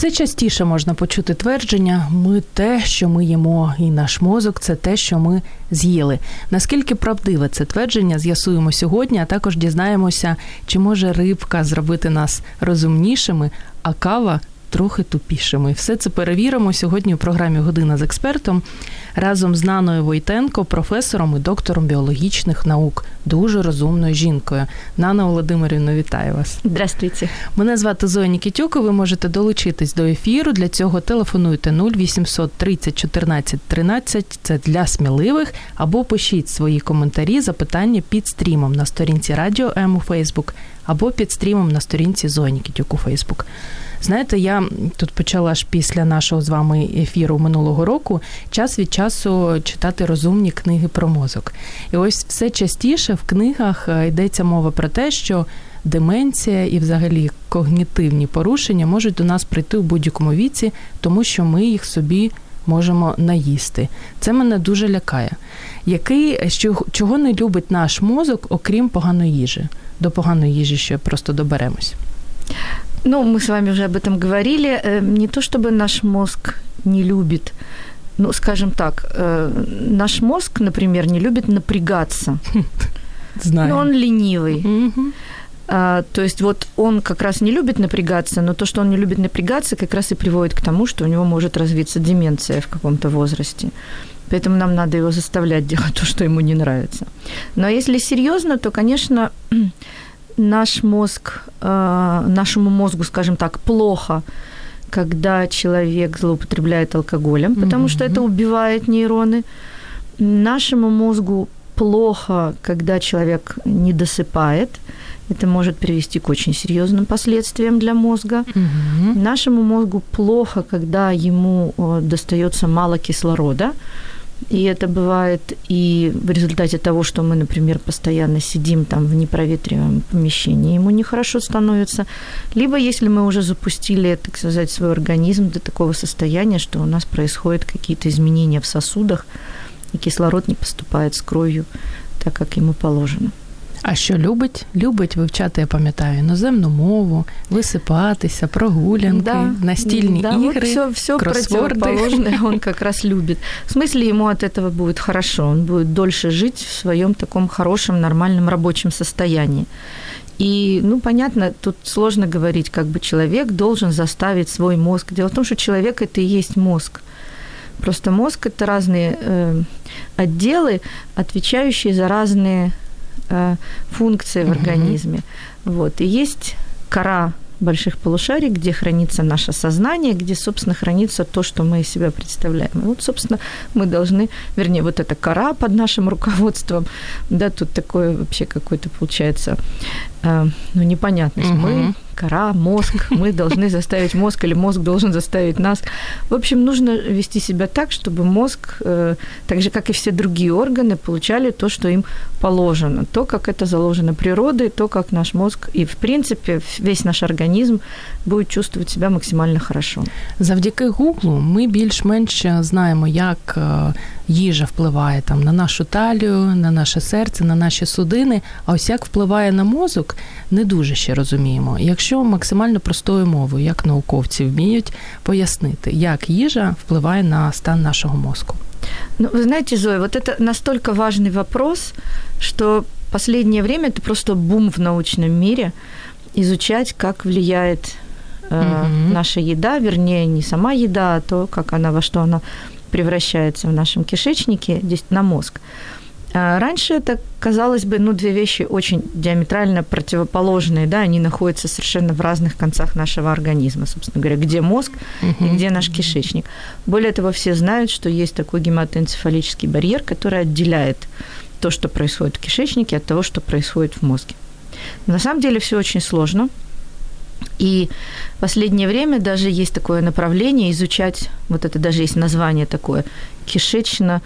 Все частіше можна почути твердження: ми те, що ми їмо, і наш мозок це те, що ми з'їли. Наскільки правдиве це твердження, з'ясуємо сьогодні, а також дізнаємося, чи може рибка зробити нас розумнішими, а кава трохи тупішими. Все це перевіримо сьогодні у програмі Година з експертом разом з Наною Войтенко, професором і доктором біологічних наук, дуже розумною жінкою. Нана Володимирівна, вітаю вас. Здравствуйте. Мене звати Зоя Нікітюк. Ви можете долучитись до ефіру. Для цього телефонуйте 0800 30 14 13. Це для сміливих. Або пишіть свої коментарі, запитання під стрімом на сторінці Радіо М у Фейсбук, або під стрімом на сторінці Зоя Нікітюк у Фейсбук. Знаєте, я тут почала ж після нашого з вами ефіру минулого року час від часу читати розумні книги про мозок. І ось все частіше в книгах е, йдеться мова про те, що деменція і, взагалі, когнітивні порушення можуть до нас прийти у будь-якому віці, тому що ми їх собі. Можемо наїсти. Це мене дуже лякає. Який що, чого не любить наш мозок, окрім поганої їжі? До поганої їжі ще просто доберемось. Ну, мы с вами уже об этом говорили. Э, не то чтобы наш мозг не любит, ну, скажем так, э, наш мозг, например, не любит напрягаться. Знаю. Но он ленивый. Угу. А, то есть вот он как раз не любит напрягаться, но то, что он не любит напрягаться, как раз и приводит к тому, что у него может развиться деменция в каком-то возрасте. Поэтому нам надо его заставлять делать то, что ему не нравится. Но если серьезно, то, конечно, наш мозг, э, нашему мозгу, скажем так, плохо, когда человек злоупотребляет алкоголем, потому mm-hmm. что это убивает нейроны. Нашему мозгу плохо, когда человек не досыпает. Это может привести к очень серьезным последствиям для мозга. Угу. Нашему мозгу плохо, когда ему э, достается мало кислорода. И это бывает и в результате того, что мы, например, постоянно сидим там в непроветриваемом помещении, ему нехорошо становится. Либо если мы уже запустили, так сказать, свой организм до такого состояния, что у нас происходят какие-то изменения в сосудах, и кислород не поступает с кровью так, как ему положено. А що любить? Любить вивчати, я пам'ятаю, іноземну мову, висипатися, прогулянки, да, настільні да, ігри, вот все, все кроссворды. противоположное он как раз любит. В смысле, ему от этого будет хорошо, он будет дольше жить в своем таком хорошем, нормальном рабочем состоянии. И, ну, понятно, тут сложно говорить, как бы человек должен заставить свой мозг. Дело в том, что человек – это и есть мозг. Просто мозг – это разные э, отделы, отвечающие за разные э, функции в организме. Mm-hmm. Вот. И есть кора больших полушарий, где хранится наше сознание, где, собственно, хранится то, что мы из себя представляем. И вот, собственно, мы должны, вернее, вот эта кора под нашим руководством, да, тут такое вообще какое-то получается, э, ну, непонятность. Угу. Мы кора, мозг, мы должны заставить мозг, или мозг должен заставить нас. В общем, нужно вести себя так, чтобы мозг, э, так же, как и все другие органы, получали то, что им положено. То, как это заложено природой, то, как наш мозг и, в принципе, весь наш организм будет чувствовать себя максимально хорошо. Завдяки Гуглу ми більш-менш знаємо, як їжа впливає там на нашу талію, на наше серце, на наші судини. А ось як впливає на мозок, не дуже ще розуміємо. Якщо максимально простою мовою, як науковці вміють пояснити, як їжа впливає на стан нашого мозку. Ну, вы знаете, Зоя, вот это настолько важный вопрос, что последнее время это просто бум в научном мире изучать, как влияет э, mm-hmm. наша еда, вернее, не сама еда, а то, как она, во что она превращается в нашем кишечнике, здесь на мозг. Раньше это, казалось бы, ну, две вещи очень диаметрально противоположные, да, они находятся совершенно в разных концах нашего организма, собственно говоря, где мозг uh-huh. и где наш кишечник. Более того, все знают, что есть такой гематоэнцефалический барьер, который отделяет то, что происходит в кишечнике, от того, что происходит в мозге. На самом деле все очень сложно. И в последнее время даже есть такое направление изучать, вот это даже есть название такое, кишечно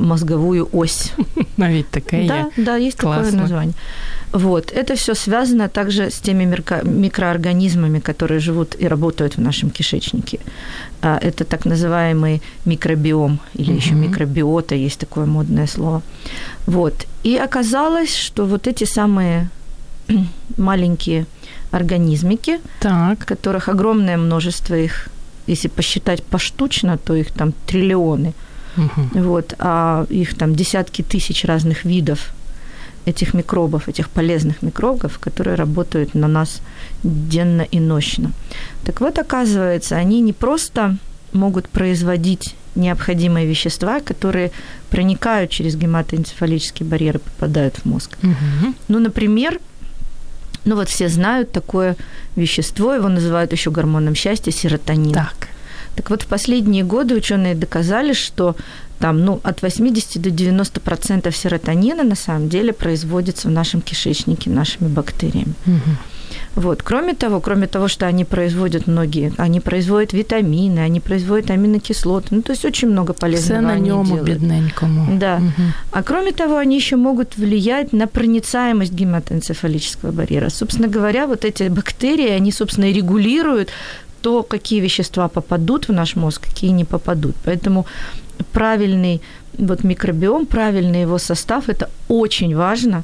мозговую ось. Навіть таке Да, да, есть Классно. такое название. Вот. Это все связано также с теми микро- микроорганизмами, которые живут и работают в нашем кишечнике. А, Это так называемый микробиом или еще Мгм. микробиота, есть такое модное слово. Вот. И оказалось, что вот эти самые маленькие организмики, Так. которых огромное множество их, если посчитать поштучно, то их там триллионы, Мгм. вот, а их там десятки тысяч разных видов этих микробов, этих полезных микробов, которые работают на нас денно и нощно. Так вот, оказывается, они не просто могут производить необходимые вещества, которые проникают через гематоэнцефалический барьер и попадают в мозг. Мгм. Ну, например, ну вот все знают такое вещество, его называют еще гормоном счастья, серотонин. Так. Так вот, в последние годы ученые доказали, что там, ну, от 80 до 90 процентов серотонина на самом деле производится в нашем кишечнике нашими бактериями. Мгм. Вот. Кроме того, кроме того, что они производят многие, они производят витамины, они производят аминокислоты, ну, то есть очень много полезного Все на делают. бідненькому. Да. Мгм. А кроме того, они еще могут влиять на проницаемость гематоэнцефалического барьера. Собственно говоря, вот эти бактерии, они, собственно, и регулируют то, какие вещества попадут в наш мозг, какие не попадут. Поэтому правильный вот микробиом, правильный его состав – это очень важно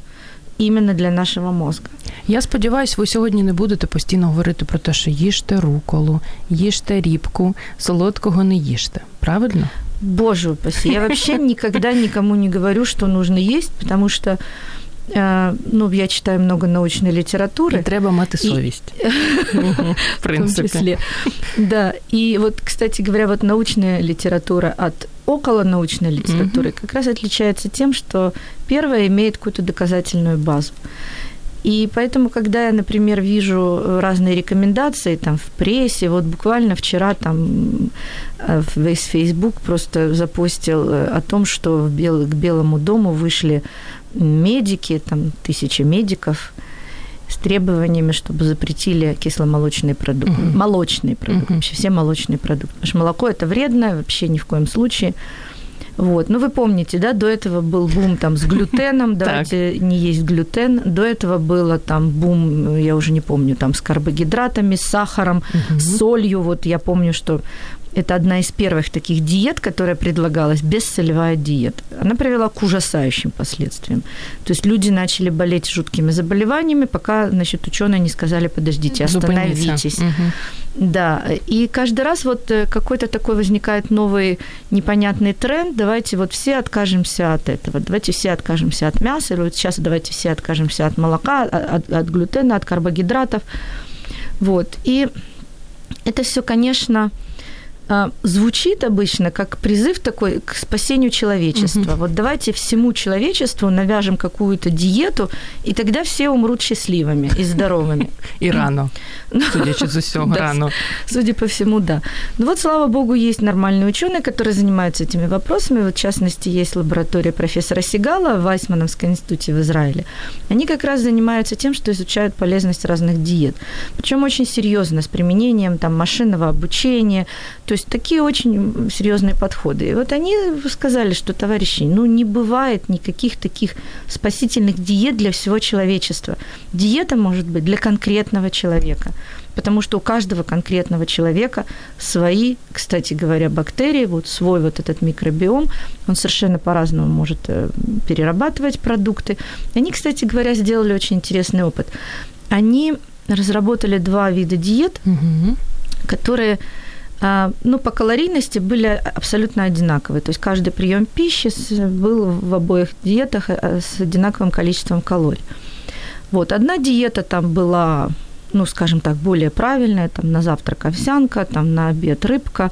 именно для нашего мозга. Я сподіваюся, ви сьогодні не будете постійно говорити про те, що їжте руколу, їжте рібку, солодкого не їжте. Правильно? Боже упаси, я вообще никогда никому не говорю, что нужно есть, потому что э, ну, я читаю много научной І литературы. треба мати І- совість. Мгм. В в том принципі. числе. Да, и вот, кстати говоря, вот научная литература от околонаучной литературы Мгм. как раз отличается тем, что первая имеет какую-то доказательную базу. И поэтому, когда я, например, вижу э, разные рекомендации там в прессе, вот буквально вчера там э, весь Facebook просто запостил э, о том, что в Бел- к Белому дому вышли медики, там тысячи медиков, требованиями, чтобы запретили кисломолочные продукты. Мгм. Молочные продукты, Мгм. вообще все молочные продукты. Потому что молоко это вредно, вообще ни в коем случае. Вот. Ну, вы помните, да, до этого был бум там с глютеном, давайте не есть глютен. До этого было там бум, я уже не помню, там с карбогидратами, с сахаром, с солью. Вот я помню, что это одна из первых таких диет, которая предлагалась, бессолевая диета. Она привела к ужасающим последствиям. То есть люди начали болеть жуткими заболеваниями, пока, значит, ученые не сказали, подождите, остановитесь. Мгм. Да, и каждый раз вот э, какой-то такой возникает новый непонятный тренд, давайте вот все откажемся от этого, давайте все откажемся от мяса, или вот сейчас давайте все откажемся от молока, от, от- от глютена, от карбогидратов. Вот, и это все, конечно, а, звучит обычно как призыв такой к спасению человечества. Мгм. Вот давайте всему человечеству навяжем какую-то диету, и тогда все умрут счастливыми и здоровыми. І рано, судячи з усього, Да, рано. Судя по всему, да. Ну вот, слава богу, есть нормальные ученые, которые занимаются этими вопросами. Вот, в частности, есть лаборатория профессора Сигала в Вайсмановском институте в Израиле. Они как раз занимаются тем, что изучают полезность разных диет. Причем очень серьезно, с применением там, машинного обучения. То есть такие очень серьезные подходы. И вот они сказали, что, товарищи, ну не бывает никаких таких спасительных диет для всего человечества. Диета может быть для конкретного человека потому что у каждого конкретного человека свои, кстати говоря, бактерии, вот свой вот этот микробиом, он совершенно по-разному может э, перерабатывать продукты. Они, кстати говоря, сделали очень интересный опыт. Они разработали два вида диет, Мгм. которые ну, по калорийности были абсолютно одинаковые. То есть каждый прием пищи был в обоих диетах э, с одинаковым количеством калорий. Вот, одна диета там была ну, скажем так, более правильная, там на завтрак овсянка, там на обед рыбка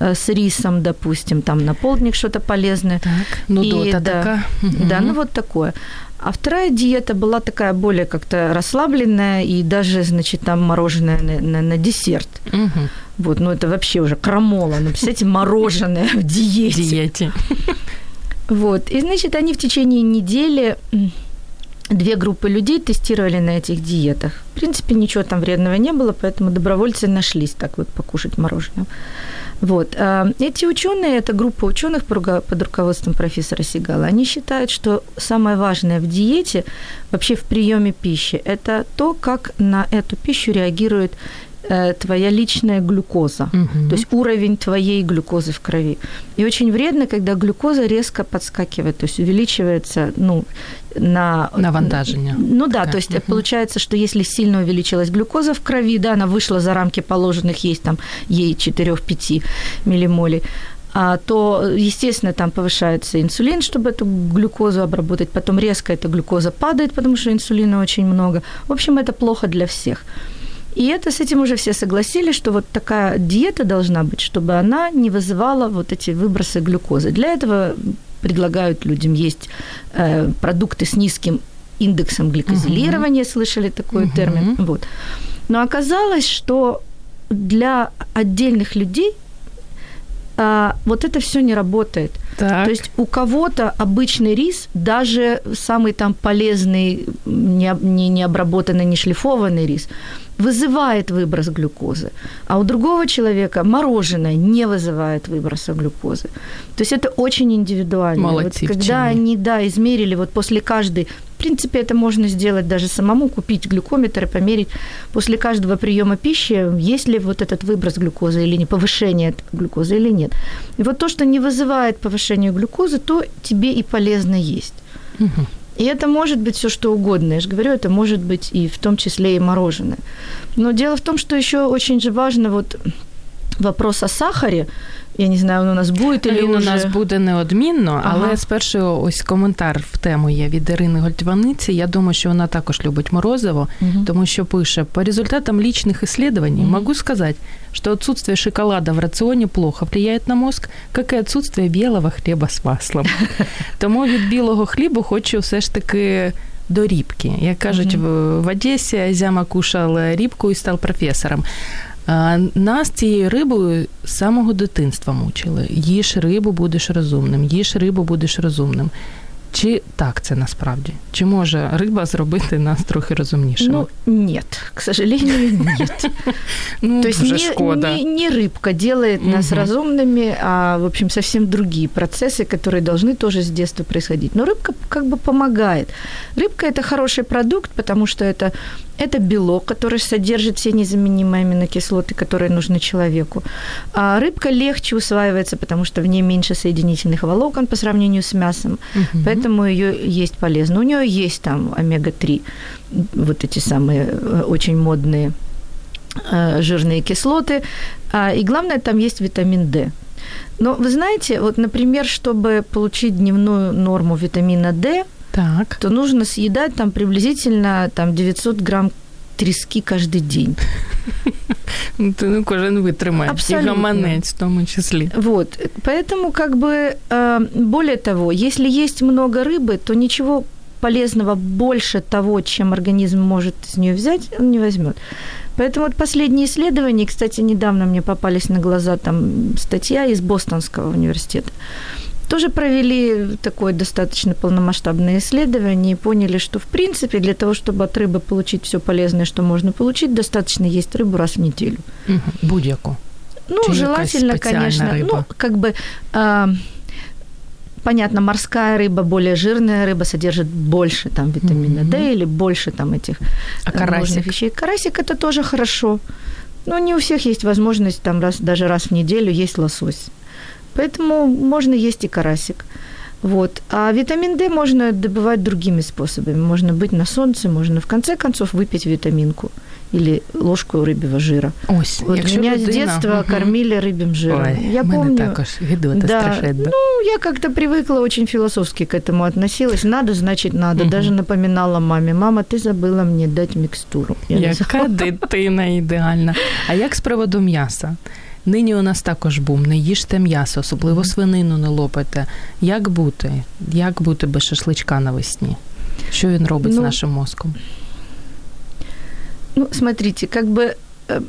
э, с рисом, допустим, там на полдник что-то полезное. Так, ну И дота да. Да, ну вот такое. А вторая диета была такая более как-то расслабленная и даже, значит, там мороженое на, на, на десерт. Мгм. Вот, ну это вообще уже крамола. Ну, представляете, мороженое в диете. Дієті. Вот. И, значит, они в течение недели м, две группы людей тестировали на этих диетах. В принципе, ничего там вредного не было, поэтому добровольцы нашлись так вот покушать мороженое. Вот. А, эти ученые, это группа ученых под руководством профессора Сигала, они считают, что самое важное в диете, вообще в приеме пищи, это то, как на эту пищу реагирует Э, твоя личная глюкоза, угу. то есть уровень твоей глюкозы в крови. И очень вредно, когда глюкоза резко подскакивает, то есть увеличивается, ну, на... Навантажение. Ну да, то есть угу. получается, что если сильно увеличилась глюкоза в крови, да, она вышла за рамки положенных, есть там ей 4-5 миллимолей, а, то, естественно, там повышается инсулин, чтобы эту глюкозу обработать. Потом резко эта глюкоза падает, потому что инсулина очень много. В общем, это плохо для всех. И это с этим уже все согласились, что вот такая диета должна быть, чтобы она не вызывала вот эти выбросы глюкозы. Для этого предлагают людям есть э, продукты с низким индексом гликозилирования, uh-huh. слышали такой uh-huh. термин. Вот. Но оказалось, что для отдельных людей а, вот это все не работает. Так. То есть у кого-то обычный рис, даже самый там полезный, не, не, не обработанный, не шлифованный рис, вызывает выброс глюкозы, а у другого человека мороженое не вызывает выброса глюкозы. То есть это очень индивидуально. Вот когда они, да, измерили вот после каждой, в принципе, это можно сделать даже самому, купить глюкометр и померить после каждого приема пищи, есть ли вот этот выброс глюкозы или не, повышение глюкозы или нет. И вот то, что не вызывает повышение глюкозы, то тебе и полезно есть. Угу. И это может быть все что угодно. Я же говорю, это может быть и в том числе и мороженое. Но дело в том, что еще очень же важно вот вопрос о сахаре. Я не знаю, він у нас буде Він уже... у нас буде неодмінно, ага. але спершу ось коментар в тему є від Ірини Гольдваниці. Я думаю, що вона також любить морозиво, угу. тому що пише по результатам личных исследований угу. могу сказать, что отсутствие шоколада в рационе плохо влияет на мозг, как и отсутствие білого хліба з маслом. Тому від білого хлібу хочу все ж таки до рібки. Як кажуть, mm-hmm. в Одесі Зяма кушав рібку і став професором. Нас цією рибою з самого дитинства мучили. Їж рибу, будеш розумним, їж рибу, будеш розумним. Чи так це насправді? Чи може риба зробити нас трохи розумнішими? Ну, нет, к сожалению, нет. ну, То есть не, шкода. Не, не рыбка делает угу. нас разумными, а, в общем, совсем другие процессы, которые должны тоже с детства происходить. Но рыбка как бы помогает. Рыбка – это хороший продукт, потому что это это белок, который содержит все незаменимые аминокислоты, которые нужны человеку. А рыбка легче усваивается, потому что в ней меньше соединительных волокон по сравнению с мясом, угу. поэтому ее есть полезно. У нее есть там омега-3, вот эти самые э, очень модные э, жирные кислоты. А, и главное, там есть витамин D. Но вы знаете, вот, например, чтобы получить дневную норму витамина D, так. то нужно съедать там приблизительно там, 900 грамм трески каждый день. Ну, кожен витримає. Абсолютно. І гаманець в тому числі. Вот. Поэтому, как бы, э, более того, если есть много рыбы, то ничего полезного больше того, чем организм может из нее взять, он не возьмет. Поэтому вот последние исследования, кстати, недавно мне попались на глаза там статья из Бостонского университета, тоже провели такое достаточно полномасштабное исследование и поняли, что в принципе для того, чтобы от рыбы получить все полезное, что можно получить, достаточно есть рыбу раз в неделю. Угу. Будь-яку. Ну, Чи желательно, конечно, рыба? ну, как бы а, понятно, морская рыба, более жирная рыба содержит больше там витамина mm-hmm. D или больше там этих а карасик? вещей. Карасик это тоже хорошо. Но не у всех есть возможность там раз, даже раз в неделю есть лосось. Поэтому можно есть и карасик. Вот. А витамин D можно добывать другими способами. Можно быть на солнце, можно в конце концов выпить витаминку или ложку рыбьего жира. Ось, вот меня людина, с детства угу. кормили рыбьим жиром. Ой, я помню. Також гидота да, страшенно. Ну, я как-то привыкла, очень философски к этому относилась. Надо, значит, надо. Угу. Даже напоминала маме, мама, ты забыла мне дать микстуру. Я Яка дитина ідеальна. А як з приводу м'яса? Нині у нас також бум, не їжте м'ясо, особливо свинину не лопайте. Як бути? Як бути без шашличка навесні? Що він робить ну, з нашим мозком? Ну, смотрите, как бы э,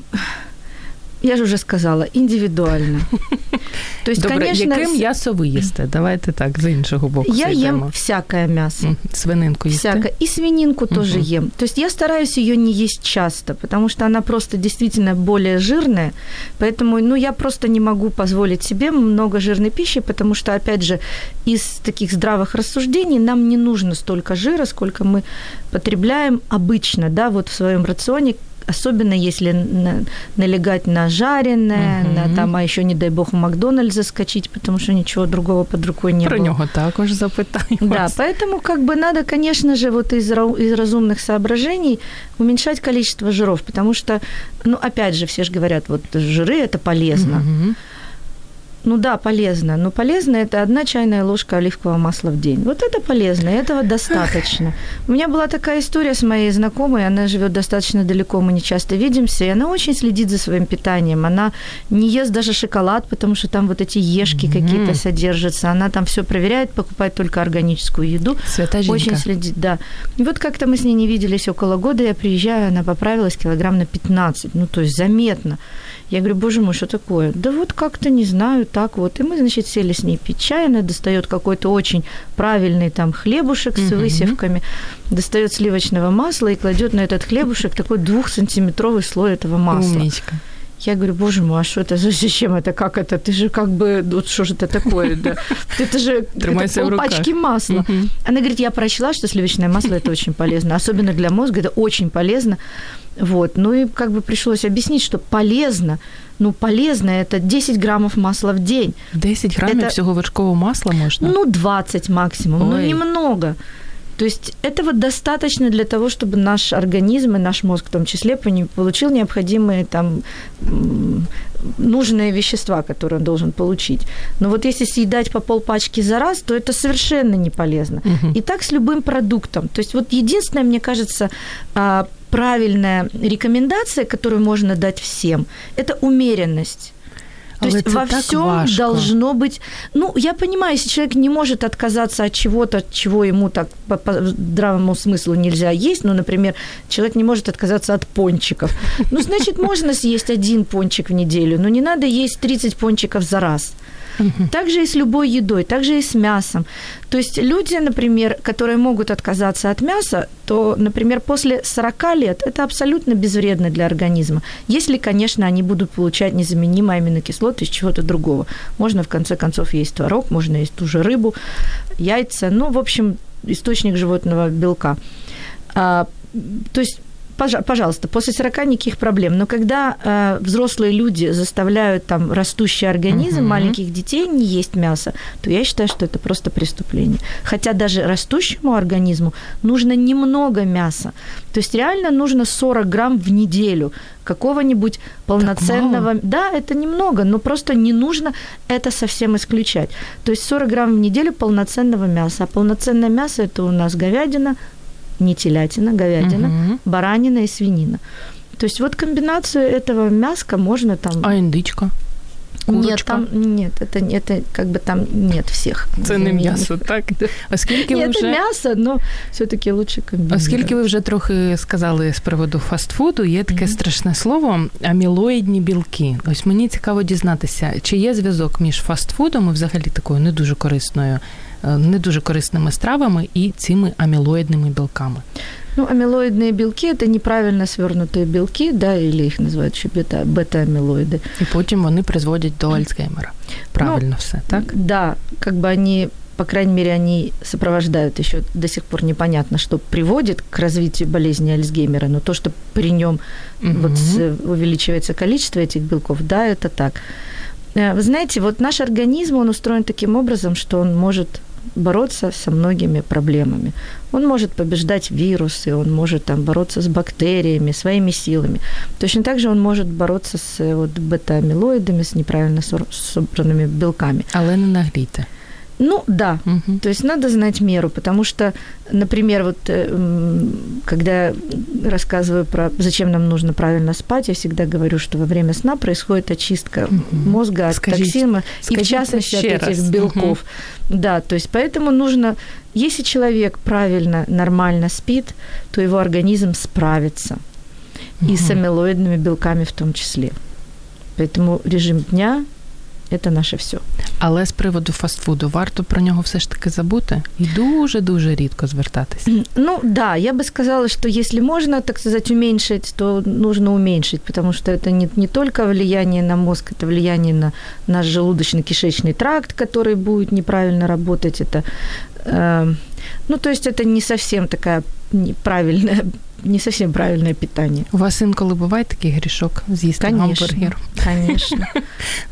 я же уже сказала, індивідуально. То есть, Добре, конечно, яке м'ясо ви їсте? Давайте так, з іншого боку. Я ем всякое мясо. Свининку їсте? Всякое. И свининку uh-huh. тоже ем. То есть я стараюсь ее не есть часто, потому что она просто действительно более жирная. Поэтому ну, я просто не могу позволить себе много жирной пищи, потому что, опять же, из таких здравых рассуждений нам не нужно столько жира, сколько мы потребляем обычно, да, вот в своем рационе особенно если на, налегать на жареное, угу. на там, а еще, не дай бог, в Макдональдс заскочить, потому что ничего другого под рукой не Про было. Про него також запитаю Да, поэтому как бы надо, конечно же, вот из, из разумных соображений уменьшать количество жиров, потому что, ну, опять же, все же говорят, вот жиры – это полезно. Угу. Ну да, полезно. Но полезно это одна чайная ложка оливкового масла в день. Вот это полезно, этого достаточно. У меня была такая история с моей знакомой, она живет достаточно далеко, мы не часто видимся, и она очень следит за своим питанием. Она не ест даже шоколад, потому что там вот эти ешки mm-hmm. какие-то содержатся. Она там все проверяет, покупает только органическую еду. Святоженька. Очень следит, да. И вот как-то мы с ней не виделись около года, я приезжаю, она поправилась килограмм на 15, ну то есть заметно. Я говорю, боже мой, что такое? Да вот как-то не знаю, так вот. И мы, значит, сели с ней пить чай, она достает какой-то очень правильный там хлебушек с высевками, достает сливочного масла и кладет на этот хлебушек такой двухсантиметровый слой этого масла. Умничка. Я говорю, боже мой, а что это, зачем это, как это? Ты же как бы, вот что же это такое? Да? Это же это пачки масла. Она говорит, я прочла, что сливочное масло это очень полезно, особенно для мозга это очень полезно. Вот. Ну и как бы пришлось объяснить, что полезно, ну полезно это 10 граммов масла в день. 10 граммов это, всего вершкового масла можно? Ну 20 максимум, ну, Ой. ну немного. То есть этого достаточно для того, чтобы наш организм и наш мозг в том числе получил необходимые там нужные вещества, которые он должен получить. Но вот если съедать по полпачки за раз, то это совершенно не полезно. Угу. И так с любым продуктом. То есть вот единственное, мне кажется, а, правильная рекомендация, которую можно дать всем, это умеренность. То есть во всем должно быть. Ну, я понимаю, если человек не может отказаться от чего-то, чего ему так по, по здравому смыслу нельзя есть, ну, например, человек не может отказаться от пончиков. Ну, значит, можно съесть один пончик в неделю, но не надо есть 30 пончиков за раз. Так же и с любой едой, так же и с мясом. То есть люди, например, которые могут отказаться от мяса, то, например, после 40 лет это абсолютно безвредно для организма. Если, конечно, они будут получать незаменимые аминокислоты из чего-то другого. Можно, в конце концов, есть творог, можно есть ту же рыбу, яйца, ну, в общем, источник животного белка. А, то есть пожалуйста, после 40 никаких проблем. Но когда э, взрослые люди заставляют там растущий организм uh-huh. маленьких детей не есть мясо, то я считаю, что это просто преступление. Хотя даже растущему организму нужно немного мяса. То есть реально нужно 40 грамм в неделю какого-нибудь полноценного... Да, это немного, но просто не нужно это совсем исключать. То есть 40 грамм в неделю полноценного мяса. А полноценное мясо – это у нас говядина, не телятина, говядина, угу. баранина и свинина. То есть вот комбинацию этого мяска можно там... А индычка? Курочка? Нет, там нет, это, это как бы там нет всех. Це не м'ясо, так? А скільки ви вже... м'ясо, но все-таки лучше комбінувати. Оскільки ви вже трохи сказали з приводу фастфуду, є таке mm-hmm. страшне слово амілоїдні білки. Ось мені цікаво дізнатися, чи є зв'язок між фастфудом і взагалі такою не дуже корисною Е, не дуже корисними стравами і цими амілоїдними білками. Ну, амилоидные белки – это неправильно свернутые белки, да, или их называют еще бета, бета-амилоиды. И потом они призводят до Альцгеймера. Правильно ну, все, так? Да, как бы они по крайней мере, они сопровождают еще до сих пор непонятно, что приводит к развитию болезни Альцгеймера, но то, что при нем угу. вот увеличивается количество этих белков, да, это так. Э, вы знаете, вот наш организм, он устроен таким образом, что он может бороться со многими проблемами. Он может побеждать вирусы, он может там, бороться с бактериями, своими силами. Точно так же он может бороться с вот, бета-амилоидами, с неправильно собранными белками. Але не нагрійте. Ну да, угу. то есть надо знать меру, потому что, например, вот э, когда я рассказываю про зачем нам нужно правильно спать, я всегда говорю, что во время сна происходит очистка угу. мозга от скажите, токсина и в частности от этих раз. белков. Угу. Да, то есть поэтому нужно, если человек правильно, нормально спит, то его организм справится угу. и с амилоидными белками в том числе. Поэтому режим дня це наше все. Але з приводу фастфуду варто про нього все ж таки забути і дуже дуже рідко звертатися. Ну да, я бы сказала, что если можно, так сказать, уменьшить, то нужно уменьшить, потому что это не, не только влияние на мозг, это влияние на наш желудочно-кишечный тракт, который будет неправильно работать. Это, э, ну, то есть это не совсем такая неправильная не совсем правильное питание. У вас инколи бывает такий грешок з'їсти конечно, гамбургер? Конечно.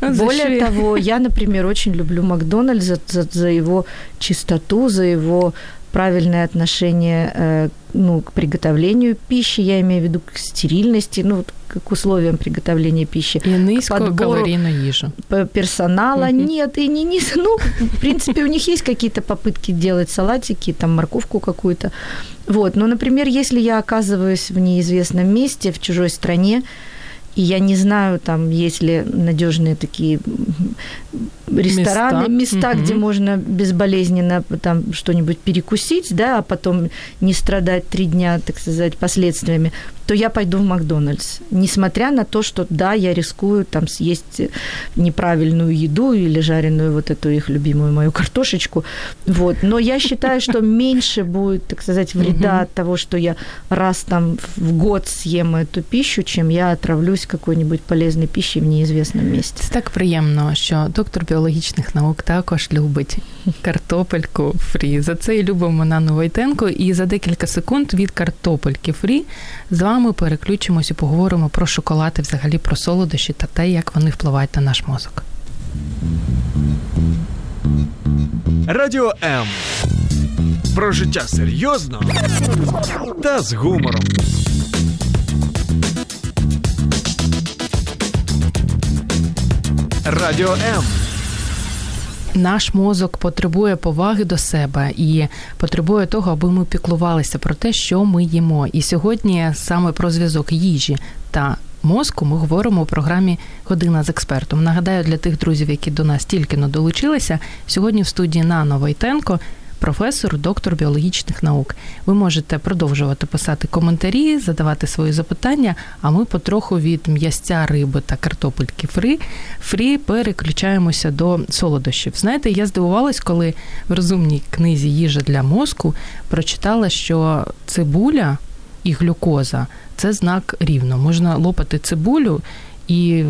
Более того, я, например, очень люблю Макдональдс за, за, за его чистоту, за его правильное отношение э, ну, к приготовлению пищи, я имею в виду к стерильности, ну, к условиям приготовления пищи. И низкокалорийную ежу. Персонала uh-huh. нет, и не низ... Ну, в принципе, у них есть какие-то попытки делать салатики, там, морковку какую-то. Вот, но, например, если я оказываюсь в неизвестном месте, в чужой стране, и я не знаю, там есть ли надежные такие рестораны, места, места угу. где можно безболезненно там что-нибудь перекусить, да, а потом не страдать три дня, так сказать, последствиями, то я пойду в Макдональдс. Несмотря на то, что да, я рискую там съесть неправильную еду или жареную вот эту их любимую мою картошечку, вот. Но я считаю, что меньше будет, так сказать, вреда от того, что я раз там в год съем эту пищу, чем я отравлюсь какой-нибудь полезной пищей в неизвестном месте. Це так приємно, що доктор біологічних наук також любить картопельку фрі. За це і любимо Нану Войтенко. І за декілька секунд від картопельки фрі з вами Переключимось і поговоримо про шоколад і взагалі про солодощі та те, як вони впливають на наш мозок. Радіо М. Про життя серйозно та з гумором. Радіо М. Наш мозок потребує поваги до себе і потребує того, аби ми піклувалися про те, що ми їмо. І сьогодні саме про зв'язок їжі та мозку ми говоримо у програмі Година з експертом. Нагадаю, для тих друзів, які до нас тільки не долучилися, сьогодні в студії Нано Войтенко професор, доктор біологічних наук. Ви можете продовжувати писати коментарі, задавати свої запитання. А ми потроху від м'ясця риби та картопельки фрі фрі переключаємося до солодощів. Знаєте, я здивувалась, коли в розумній книзі їжа для мозку прочитала, що цибуля і глюкоза це знак рівно. Можна лопати цибулю. І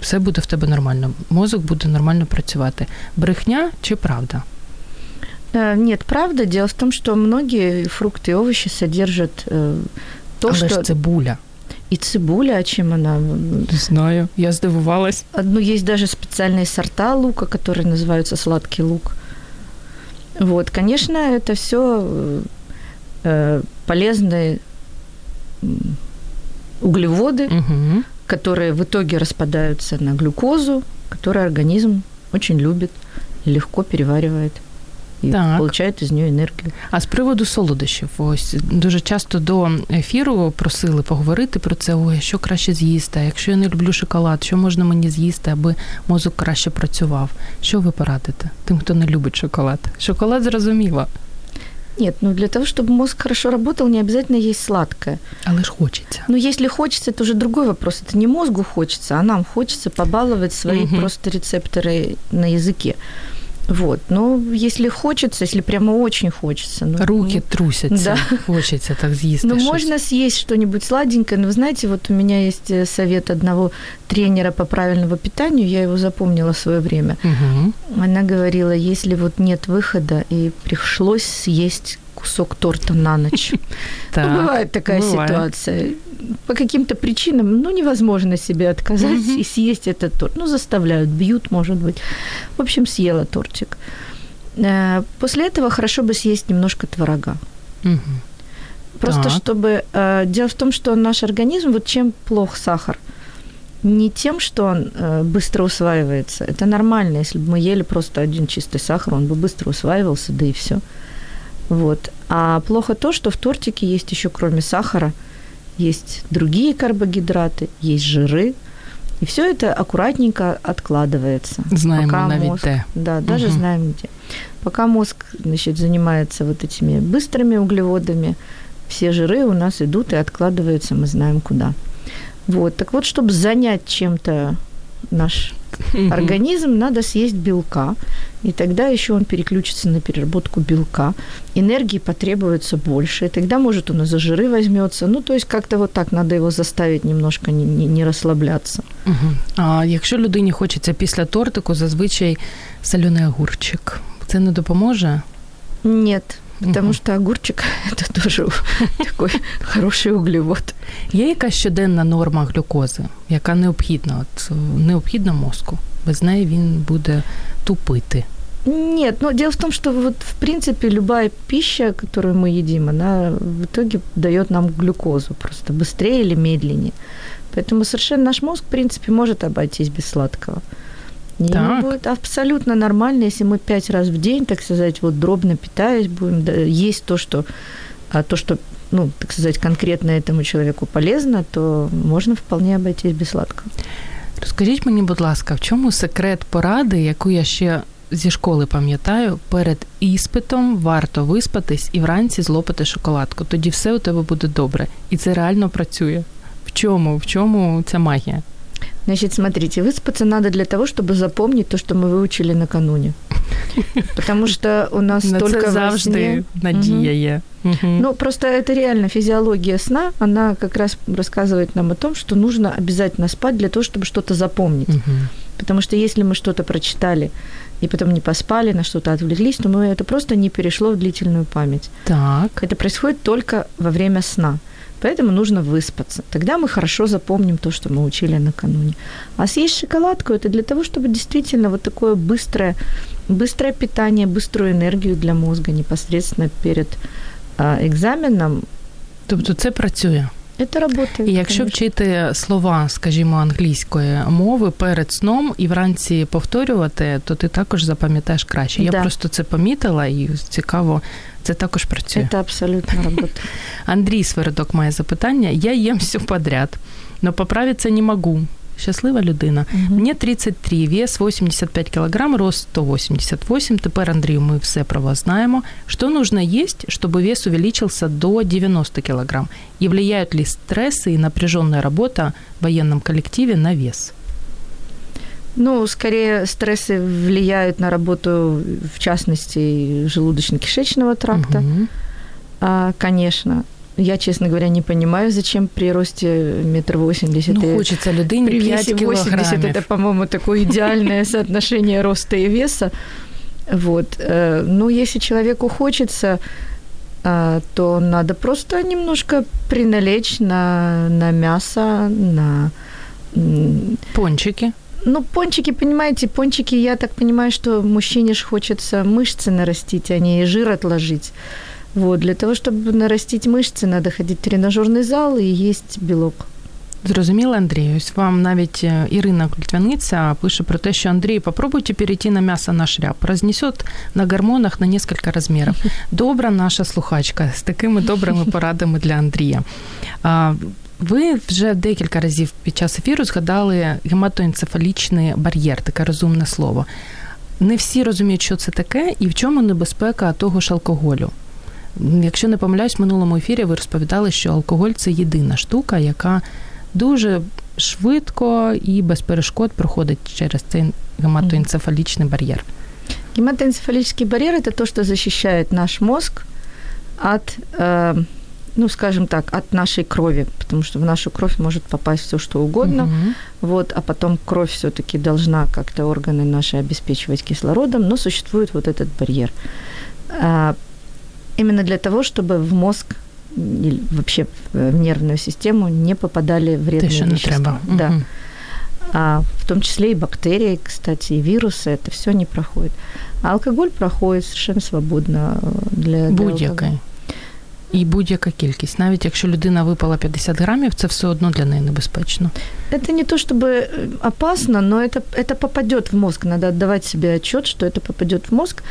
все буде в тебе нормально. Мозок буде нормально працювати. Брехня чи правда? Э, нет, правда. Дело в том, что многие фрукты и овощи содержат э, то, Але что... ж цибуля. И цибуля, а чем она? Не знаю, я здивувалась. Ну, есть даже специальные сорта лука, которые называются сладкий лук. Вот, конечно, это все э, полезные углеводы, угу. которые в итоге распадаются на глюкозу, которую организм очень любит и легко переваривает і так. получають із нього енергію. А з приводу солодощів, ось дуже часто до ефіру просили поговорити про це. Ой, що краще з'їсти? Якщо я не люблю шоколад, що можна мені з'їсти, аби мозок краще працював? Що ви порадите тим, хто не любить шоколад? Шоколад зрозуміло. Нет, ну для того, чтобы мозг хорошо работал, не обязательно есть сладкое. Але ж хочется. Ну, если хочется, это уже другой вопрос. Это не мозгу хочется, а нам хочется побаловать свои угу. просто рецепторы на языке. Вот, но если хочется, если прямо очень хочется. Ну, Руки ну, трусятся, да. хочется так съесть. Ну, можно съесть что-нибудь сладенькое, но вы знаете, вот у меня есть э, совет одного тренера по правильному питанию, я его запомнила в свое время. Угу. Она говорила, если вот нет выхода и пришлось съесть кусок торта на ночь. Ну, бывает такая ситуация. По каким-то причинам, ну, невозможно себе отказать угу. и съесть этот торт. Ну, заставляют, бьют, может быть. В общем, съела тортик. Э, после этого хорошо бы съесть немножко творога. Угу. Просто так. чтобы... Э, дело в том, что наш организм, вот чем плох сахар? Не тем, что он э, быстро усваивается. Это нормально. Если бы мы ели просто один чистый сахар, он бы быстро усваивался, да и все. Вот. А плохо то, что в тортике есть еще кроме сахара, есть другие карбогидраты, есть жиры, и все это аккуратненько откладывается. Знаем пока мы мозг. Да, даже угу. знаем где. Пока мозг значит, занимается вот этими быстрыми углеводами, все жиры у нас идут и откладываются, мы знаем куда. Вот. Так вот, чтобы занять чем-то наш организм, надо съесть белка, и тогда еще он переключится на переработку белка. Энергии потребуется больше, и тогда, может, он и за жиры возьмется. Ну, то есть как-то вот так надо его заставить немножко не, не, не розслаблятися. Угу. А якщо людині хочеться після тортику, зазвичай соляний огурчик, це не допоможе? Нет, потому угу. что огурчик – это тоже такой хороший углевод. Є якась щоденна норма глюкози, яка необхідна, от, необхідна мозку? Без неї він буде тупити. Нет, но дело в том, что вот в принципе любая пища, которую мы едим, она в итоге дает нам глюкозу просто быстрее или медленнее. Поэтому совершенно наш мозг, в принципе, может обойтись без сладкого. И ему будет абсолютно нормально, если мы пять раз в день, так сказать, вот дробно питаясь, будем есть то, что, то, что ну, так сказать, конкретно этому человеку полезно, то можно вполне обойтись без сладкого. Розкажіть мені, будь ласка, в чому секрет поради, яку я ще зі школи пам'ятаю, перед іспитом варто виспатись і вранці злопати шоколадку. Тоді все у тебе буде добре. І це реально працює. В чому? В чому ця магія? Значит, смотрите, выспаться надо для того, чтобы запомнить то, что мы выучили накануне. Потому что у нас На только це завжди надія. Ну, просто это реально физиология сна, она как раз рассказывает нам о том, что нужно обязательно спать для того, чтобы что-то запомнить. Потому что если мы что-то прочитали и потом не поспали, на что-то отвлеклись, то мы это просто не перешло в длительную память. Так. Это происходит только во время сна. Поэтому нужно выспаться. Тогда мы хорошо запомним то, что мы учили накануне. А съесть шоколадку – это для того, чтобы действительно вот такое быстрое, быстрое питание, быструю энергию для мозга непосредственно перед а, экзаменом. Тобто це працює? Це працює. І якщо конечно. вчити слова, скажімо, англійської мови перед сном і вранці повторювати, то ти також запам'ятаєш краще. Я да. просто це помітила і цікаво, це також працює. Це абсолютно робота. Андрій Свердок має запитання. Я їм все подряд, но поправиться не могу. Щаслива людина. Угу. Мені 33, вес 85 кг, рост 188. Тепер, Андрію, ми все про вас знаємо. Что нужно есть, чтобы вес увеличился до 90 кг? И влияют ли стрессы и напряженная работа в военном коллективе на вес? Ну, скорее, стрессы влияют на работу, в частности, желудочно-кишечного тракта. Угу. А, конечно. Я, честно говоря, не понимаю, зачем при росте метр восемьдесят. Ну, хочется людине при 5 80 это, по-моему, такое идеальное соотношение роста и веса. Вот. Э, ну, если человеку хочется, э, то надо просто немножко приналечь на, на мясо, на... Пончики. Ну, пончики, понимаете, пончики, я так понимаю, что мужчине же хочется мышцы нарастить, а не жир отложить. Вот, для того, чтобы нарастить мышцы, надо ходить в тренажерный зал и есть белок. Зрозуміло, Андрій. Ось вам навіть Ірина Культвяниця пише про те, що Андрій, попробуйте перейти на м'ясо на шляп. Рознесет на гормонах на несколько розмірів. Добра наша слухачка з такими добрими порадами для Андрія. Ви вже декілька разів під час ефіру згадали гематоенцефалічний бар'єр, таке розумне слово. Не всі розуміють, що це таке, і в чому небезпека того ж алкоголю. Якщо не помиляюсь, в минулому ефірі ви розповідали, що алкоголь це єдина штука, яка дуже швидко і без перешкод проходить через цей гематоенцефалічний бар'єр. Гематоэнцефалический барьер – это то, что защищает наш мозг от, э, ну, скажем так, от нашей крови, потому что в нашу кровь может попасть все что угодно, угу. вот, а потом кровь все-таки должна как-то органы наши обеспечивать кислородом, но существует вот этот барьер. А, именно для того, чтобы в мозг или вообще в нервную систему не попадали вредные Ты вещества. Не да. Угу. А, в том числе и бактерии, кстати, и вирусы, это все не проходит. А алкоголь проходит совершенно свободно э, для, Будь-який. І будь-яка кількість, навіть якщо людина випала 50 грамів, це все одно для неї небезпечно. Это не то чтобы э, опасно, но это, это попадет в мозг. Надо отдавать себе отчет, что это попадет в мозг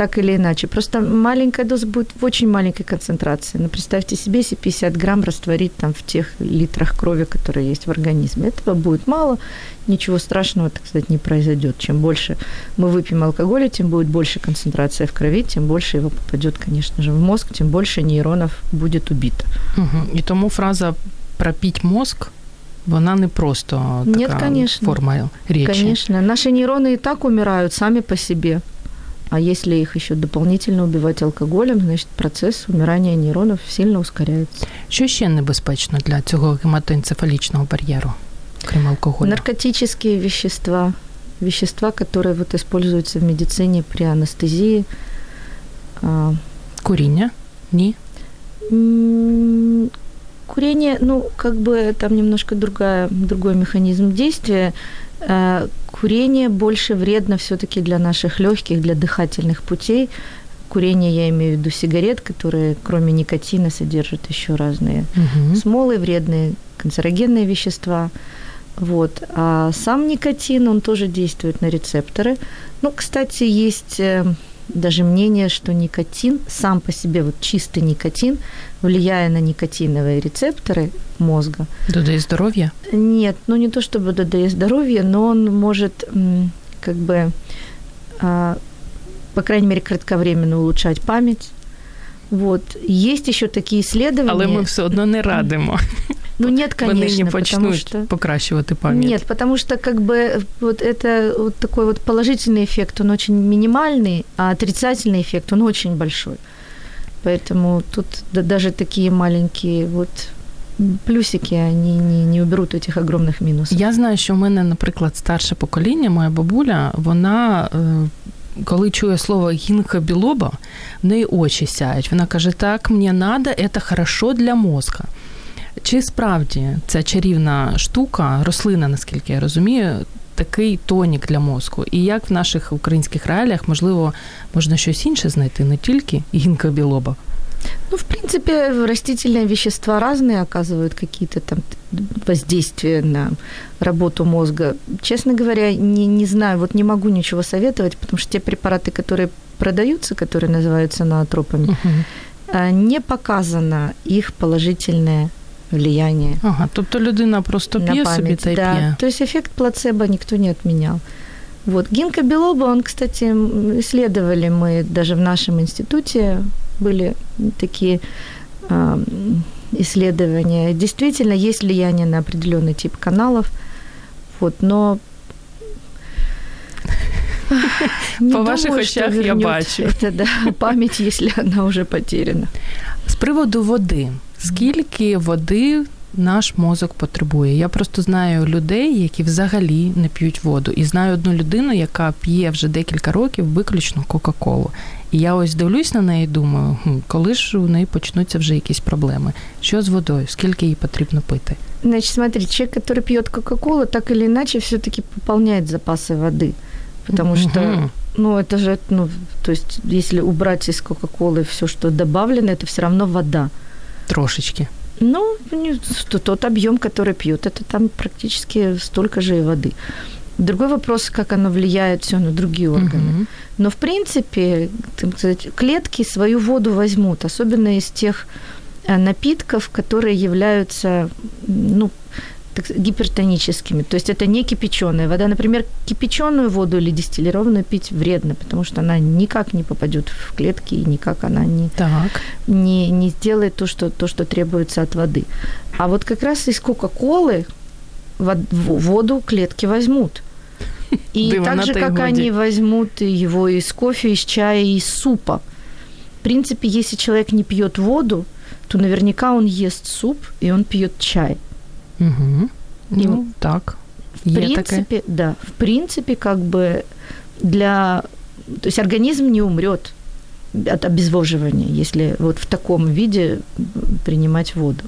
так или иначе. Просто маленькая доза будет в очень маленькой концентрации. Но представьте себе, если 50 грамм растворить там в тех литрах крови, которые есть в организме. Этого будет мало, ничего страшного, так сказать, не произойдет. Чем больше мы выпьем алкоголя, тем будет больше концентрация в крови, тем больше его попадет, конечно же, в мозг, тем больше нейронов будет убито. Угу. И тому фраза «пропить мозг» Вона не просто така Нет, конечно. форма речи. Конечно. Наши нейроны и так умирают сами по себе. А если их еще дополнительно убивать алкоголем, значит процесс умирания нейронов сильно ускоряется. Що ще небезпечно для цього гематоенцефалічного бар'єру, крім алкоголю? Наркотические вещества, вещества, которые вот используются в медицине при анестезии. А, Куріння? Ні. м, Курение, ну, как бы там немножко другая, другой механизм действия. Э, Курение больше вредно все-таки для наших легких, для дыхательных путей. Курение, я имею в виду сигарет, которые кроме никотина содержат еще разные Угу. смолы, вредные канцерогенные вещества. Вот. А сам никотин, он тоже действует на рецепторы. Ну, кстати, есть э, даже мнение, что никотин сам по себе, вот чистый никотин, влияя на никотиновые рецепторы мозга, Додає здоров'я? нет, ну не то чтобы додает здоровье, но он может как бы, а, по крайней мере, кратковременно улучшать память. Вот. Есть еще такие исследования. Але ми все одно не радимо. Ну нет, Вони не конечно, потому почнуть что... покращувати пам'ять. Нет, потому что как бы вот это вот такой вот положительный эффект, он очень минимальный, а отрицательный эффект, он очень большой. Поэтому тут да- даже такие маленькие вот плюсики, они не, не уберут этих огромных минусов. Я знаю, що в мене, наприклад, старше покоління, моя бабуля, вона. е, Коли чує слово гінка білоба, в неї очі сяють. Вона каже: так, мені надо, це хорошо для мозка. Чи справді ця чарівна штука, рослина, наскільки я розумію, такий тонік для мозку? І як в наших українських реаліях, можливо, можна щось інше знайти, не тільки гінка білоба? Ну, в принципе, растительные вещества разные оказывают какие-то там воздействия на работу мозга. Честно говоря, не, не знаю, вот не могу ничего советовать, потому что те препараты, которые продаются, которые называются наотропами, а, не показано их положительное влияние Ага, тобто людина просто на п'є собі память. та й да. п'є. То есть эффект плацебо никто не отменял. Вот. Гинка белоба, он, кстати, м, исследовали мы даже в нашем институте, были такие а, м, исследования. Действительно, есть влияние на определенный тип каналов, вот, но не По ваших думаю, что очах я вернёт бачу. Это, да, память, если она уже потеряна. З приводу води. Скільки води наш мозок потребує? Я просто знаю людей, які взагалі не п'ють воду. І знаю одну людину, яка п'є вже декілька років виключно Кока-Колу. І я ось дивлюсь на неї і думаю, «Хм, коли ж у неї почнуться вже якісь проблеми? Що з водою? Скільки їй потрібно пити? Значит, смотри, человек, который пьет Кока-Колу, так или иначе все-таки пополняет запасы воды. Потому что, Мгм. ну, это же, ну, то есть, если убрать из Кока-Колы все, что добавлено, это все равно вода. Трошечки. Ну, тот объем, который пьет, это там практически столько же и воды. Другой вопрос, как оно влияет все на другие органы. Мгм. Но, в принципе, так сказать, клетки свою воду возьмут, особенно из тех э, напитков, которые являются, ну, так гипертоническими. То есть это не кипяченая вода. Например, кипяченую воду или дистиллированную пить вредно, потому что она никак не попадет в клетки и никак она не, Так. не, не сделает то что, то, что требуется от воды. А вот как раз из Кока-Колы воду клетки возьмут. И так же, как воде. они возьмут его из кофе, из чая, из супа. В принципе, если человек не пьет воду, то наверняка он ест суп и он пьет чай. Угу. І Ну, так. В Є таке. принципе, да, в принципе, как бы для... То есть организм не умрет от обезвоживания, если вот в таком виде принимать воду.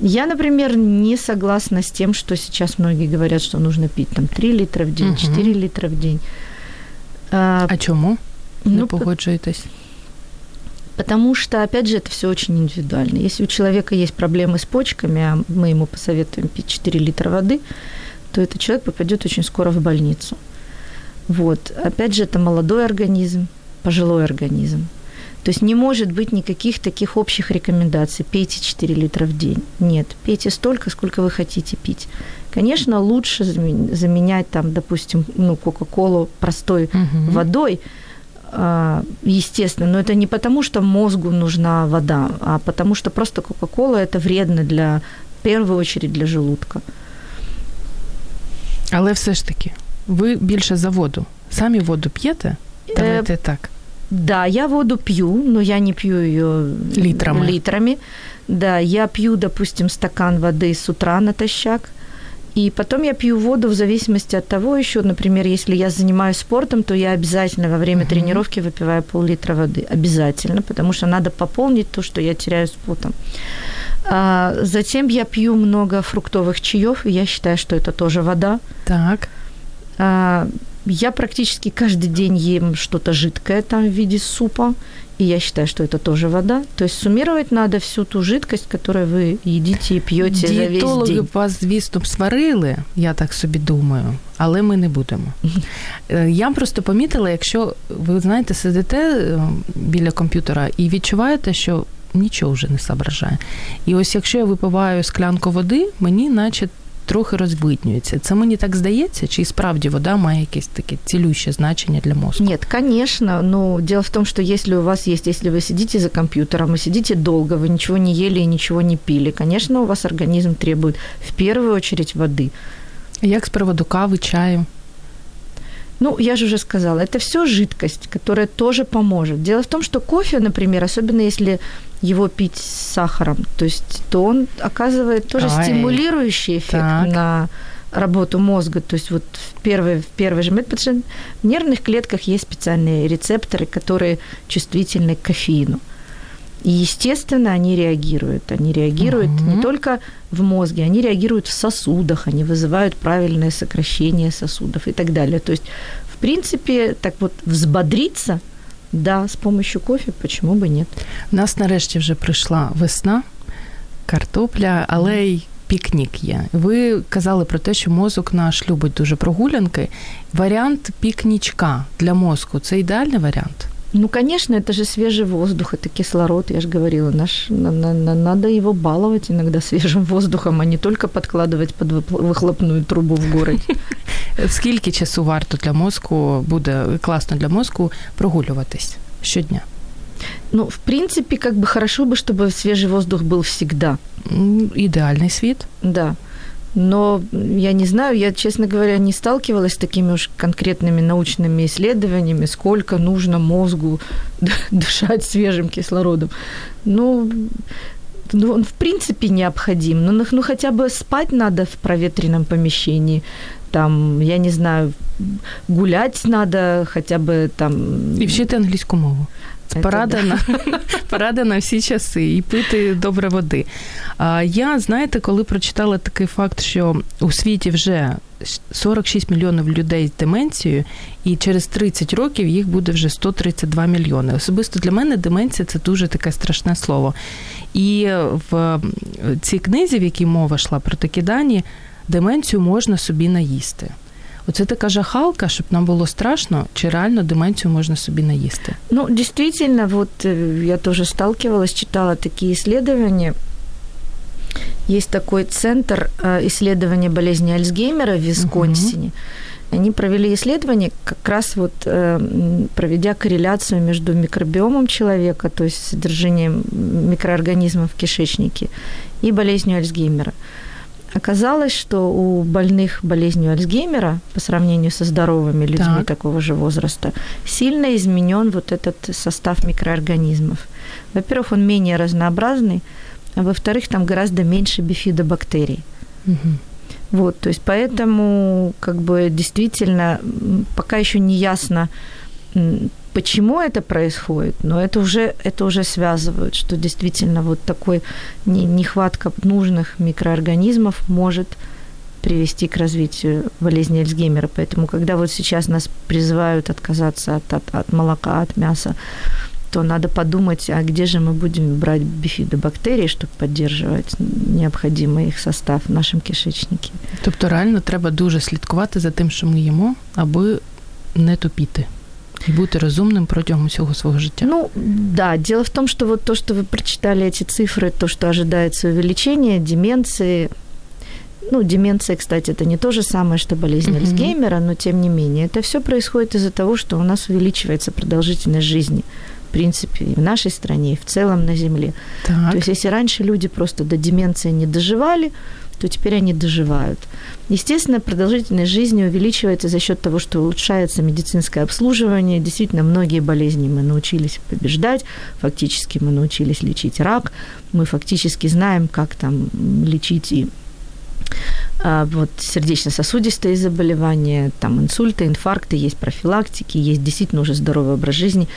Я, например, не согласна с тем, что сейчас многие говорят, что нужно пить там 3 литра в день, Мгм. 4 литра в день. А, А чому? Не ну, п- погоджуєтесь? Потому что, опять же, это все очень индивидуально. Если у человека есть проблемы с почками, а мы ему посоветуем пить 4 литра воды, то этот человек попадет очень скоро в больницу. Вот. Опять же, это молодой организм, пожилой организм. То есть не может быть никаких таких общих рекомендаций. Пейте 4 литра в день. Нет, пейте столько, сколько вы хотите пить. Конечно, лучше замен- заменять там, допустим, ну, Кока-Колу простой Мгм. водой, естественно, но это не потому, что мозгу нужна вода, а потому что просто Кока-Кола это вредно для, в первую очередь, для желудка. Але все ж таки, ви більше за воду. Самі воду п'єте? Давайте Э, так. Да, я воду пью, но я не пью ее Литрами. литрами. Да, я пью, допустим, стакан воды с утра натощак. И потом я пью воду в зависимости от того еще, например, если я занимаюсь спортом, то я обязательно во время Мгм. тренировки выпиваю пол-литра воды. Обязательно, потому что надо пополнить то, что я теряю с потом. А, затем я пью много фруктовых чаев, и я считаю, что это тоже вода. Так. А, Я практически каждый день ем что-то жидкое там в виде супа, и я считаю, что это тоже вода. То есть суммировать надо всю ту жидкость, которую вы едите и пьете за весь день. б вас, звісно, б сварили, я так собі думаю, але ми не будемо. Е, Я просто помітила, якщо ви знаєте, сидите е, біля комп'ютера і відчуваєте, що нічого вже не соображає. І ось якщо я випиваю склянку води, мені наче трохи розвиднюється. Це мені так здається, чи і справді вода має якесь таке цілюще значення для мозку? Нет, конечно, но дело в том, что если у вас есть, если вы сидите за компьютером и сидите долго, вы ничего не ели и ничего не пили, конечно, у вас организм требует в первую очередь воды. Як з приводу кави, чаю? Ну, я же уже сказала, это все жидкость, которая тоже поможет. Дело в том, что кофе, например, особенно если его пить с сахаром, то есть, то он оказывает тоже Ай. стимулирующий эффект Так. на работу мозга. То есть вот в первый, в первый же момент, потому что в нервных клетках есть специальные рецепторы, которые чувствительны к кофеину. И, естественно, они реагируют. Они реагируют Мгм. не только в мозге, они реагируют в сосудах, они вызывают правильное сокращение сосудов и так далее. То есть, в принципе, так вот взбодриться, да, с помощью кофе, почему бы нет? У нас нарешті вже прийшла весна, картопля, але й пікнік є. Ви казали про те, що мозок наш любить дуже прогулянки. Варіант пікнічка для мозку це ідеальний варіант. Ну, конечно, это же свежий воздух, это кислород, я же говорила, наш, на- на- на- надо его баловать иногда свежим воздухом, а не только подкладывать под выпл- выхлопную трубу в городе. Скільки часу варто для мозку буде класно для мозку прогулюватись щодня? Ну, в принципе, как бы хорошо бы, чтобы свежий воздух был всегда. М, Ідеальний світ. Да. Но я не знаю, я, честно говоря, не сталкивалась с такими уж конкретными научными исследованиями, сколько нужно мозгу дышать свежим кислородом. Ну, ну, он в принципе необходим. Ну, ну, хотя бы спать надо в проветренном помещении. Там, я не знаю, гулять надо хотя бы там... І вчити англійську мову. Порада, да. на, порада на всі часи і пити добре води. А я, знаєте, коли прочитала такий факт, що у світі вже 46 мільйонів людей з деменцією, і через 30 років їх буде вже 132 мільйони. Особисто для мене деменція це дуже таке страшне слово. І в цій книзі, в якій мова йшла про такі дані, деменцію можна собі наїсти. Оце така жахалка, щоб нам було страшно, чи реально деменцію можна собі наїсти. Ну, действительно, вот э, я тоже сталкивалась, читала такие исследования. Есть такой центр э, исследования болезни Альцгеймера в Висконсине. Они провели исследование, как раз вот э, м, проведя корреляцию между микробиомом человека, то есть содержанием микроорганизмов в кишечнике, и болезнью Альцгеймера. Оказалось, что у больных болезнью Альцгеймера по сравнению со здоровыми людьми Так. такого же возраста сильно изменен вот этот состав микроорганизмов. Во-первых, он менее разнообразный, а во-вторых, там гораздо меньше бифидобактерий. Угу. Вот, то есть поэтому как бы действительно пока еще не ясно, почему это происходит, но это уже, это уже связывают, что действительно вот такой не- нехватка нужных микроорганизмов может привести к развитию болезни Альцгеймера. Поэтому, когда вот сейчас нас призывают отказаться от, от, от молока, от мяса, то надо подумать, а где же мы будем брать бифидобактерии, чтобы поддерживать необходимый их состав в нашем кишечнике. Тобто реально треба дуже слідкувати за тим, що ми їмо, аби не тупіти і бути розумним протягом усього свого життя. Ну, да, дело в том, что вот то, что вы прочитали эти цифры, то, что ожидается увеличение деменции, ну, деменция, кстати, это не то же самое, что болезнь Мгм. Альцгеймера, но тем не менее, это все происходит из-за того, что у нас увеличивается продолжительность жизни. Принципе, и в нашей стране, и в целом на Земле. Так. То есть, если раньше люди просто до деменции не доживали, то теперь они доживают. Естественно, продолжительность жизни увеличивается за счет того, что улучшается медицинское обслуживание. Действительно, многие болезни мы научились побеждать, фактически мы научились лечить рак, мы фактически знаем, как там лечить и вот сердечно-сосудистые заболевания, там инсульты, инфаркты, есть профилактики, есть действительно уже здоровый образ жизни.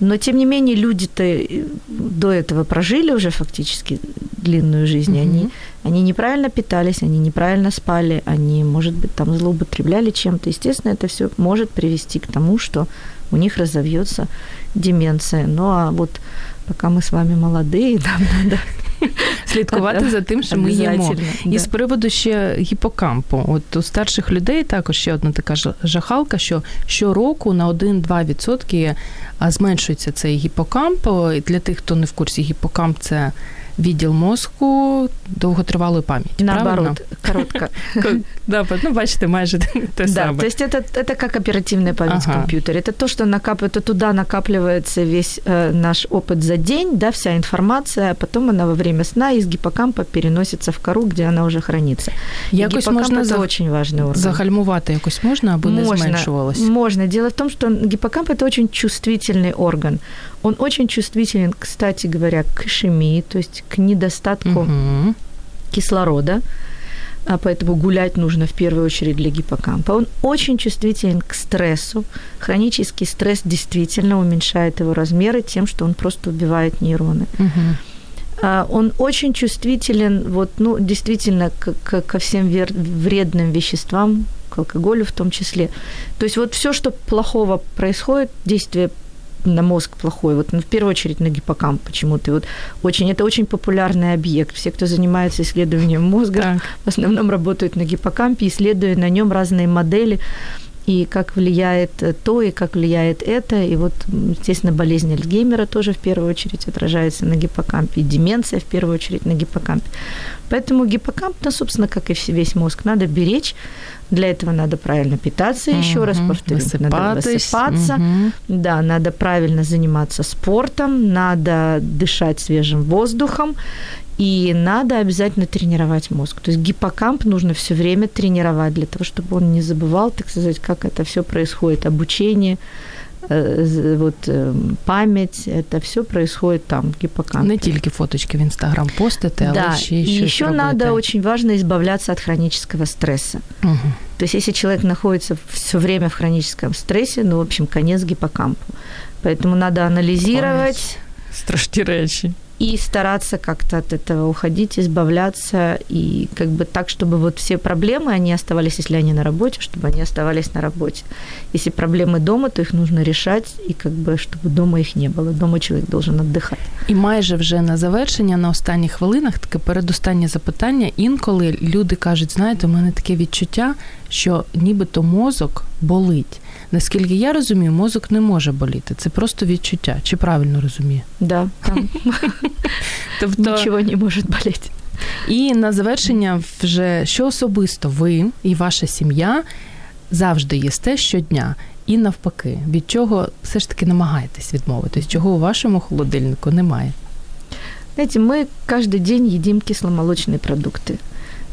Но, тем не менее, люди-то э, до этого прожили уже фактически длинную жизнь. Mm-hmm. Они, они неправильно питались, они неправильно спали, они, может быть, там злоупотребляли чем-то. Естественно, это все может привести к тому, что у них разовьется деменция. Ну а вот пока мы с вами молодые, нам надо слідкувати за тим, що ми їмо. І з приводу ще гіпокампу. От у старших людей також ще одна така жахалка, що щороку на 1-2% зменшується цей гіпокамп. І для тих, хто не в курсі, гіпокамп це відділ мозку довготривалої пам'яті. Наоборот, коротко. Да, ну, бачите, майже те саме. Да, то есть это, это как оперативная память ага. в компьютере. Это то, что накапливает, то туда накапливается весь э, наш опыт за день, да, вся информация, а потом она во время сна из гиппокампа переносится в кору, где она уже хранится. Якось можна это за... очень важный орган. Загальмувати якось можна, аби можно, не зменшувалось? Можно. Дело в том, что гиппокамп – это очень чувствительный орган. Он очень чувствителен, кстати говоря, к ишемии, то есть к недостатку угу. кислорода, а поэтому гулять нужно в первую очередь для гиппокампа. Он очень чувствителен к стрессу. Хронический стресс действительно уменьшает его размеры тем, что он просто убивает нейроны. Угу. Он очень чувствителен, вот, ну, действительно, к, к, ко всем вредным веществам, к алкоголю в том числе. То есть вот все, что плохого происходит, действие на мозг плохой. Вот ну, в первую очередь на гиппокамп почему-то. Вот очень, это очень популярный объект. Все, кто занимается исследованием мозга, так. в основном работают на гиппокампе, исследуя на нем разные модели и как влияет то, и как влияет это. И вот, естественно, болезнь Альцгеймера тоже в первую очередь отражается на гиппокампе, и деменция в первую очередь на гиппокампе. Поэтому гиппокамп, ну, собственно, как и весь мозг, надо беречь, для этого надо правильно питаться, угу, еще раз повторю. Надо высыпаться. Угу. Да, надо правильно заниматься спортом, надо дышать свежим воздухом. И надо обязательно тренировать мозг. То есть гиппокамп нужно все время тренировать для того, чтобы он не забывал, так сказать, как это все происходит, обучение, вот э, память, это все происходит там, в гиппокампе. Не тільки фоточки в Инстаграм постите, а да. ще щось еще робити. надо, очень важно, избавляться от хронического стресса. Угу. То есть, если человек находится все время в хроническом стрессе, ну, в общем, конец гиппокампу. Поэтому надо анализировать. Страшні речі и стараться как-то от этого уходить, избавляться, и как бы так, чтобы вот все проблемы, они оставались, если они на работе, чтобы они оставались на работе. Если проблемы дома, то их нужно решать, и как бы, чтобы дома их не было. Дома человек должен отдыхать. І майже вже на завершення, на останніх хвилинах, таке передостаннє запитання. Інколи люди кажуть, знаєте, у мене таке відчуття, що нібито мозок болить. Наскільки я розумію, мозок не може боліти. Це просто відчуття. Чи правильно розумію? Да, там тобто... нічого не може боліти. І на завершення, вже що особисто ви і ваша сім'я завжди їсте щодня. І навпаки, від чого все ж таки намагаєтесь відмовитись, чого у вашому холодильнику немає? Знаете, мы каждый день едим кисломолочные продукты.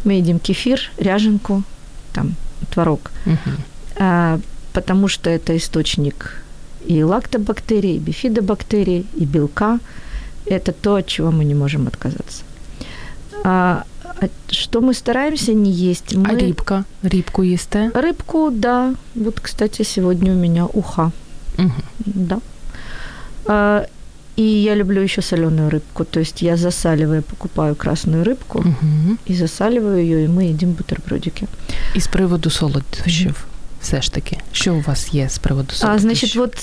Мы едим кефир, ряженку, там, творог. Угу. А, Потому что это источник и лактобактерий, и бифидобактерий, и белка. Это то, от чего мы не можем отказаться. А, что мы стараемся не есть? Мы... А рыбка? Рыбку есте? Рыбку, да. Вот, кстати, сегодня у меня уха. Угу. Да. А, и я люблю еще соленую рыбку. То есть я засаливаю, покупаю красную рыбку угу. и засаливаю ее, и мы едим бутербродики. И с приводу солодощів? Все ж таки? Що у вас є з приводу солодких? А, значит, вот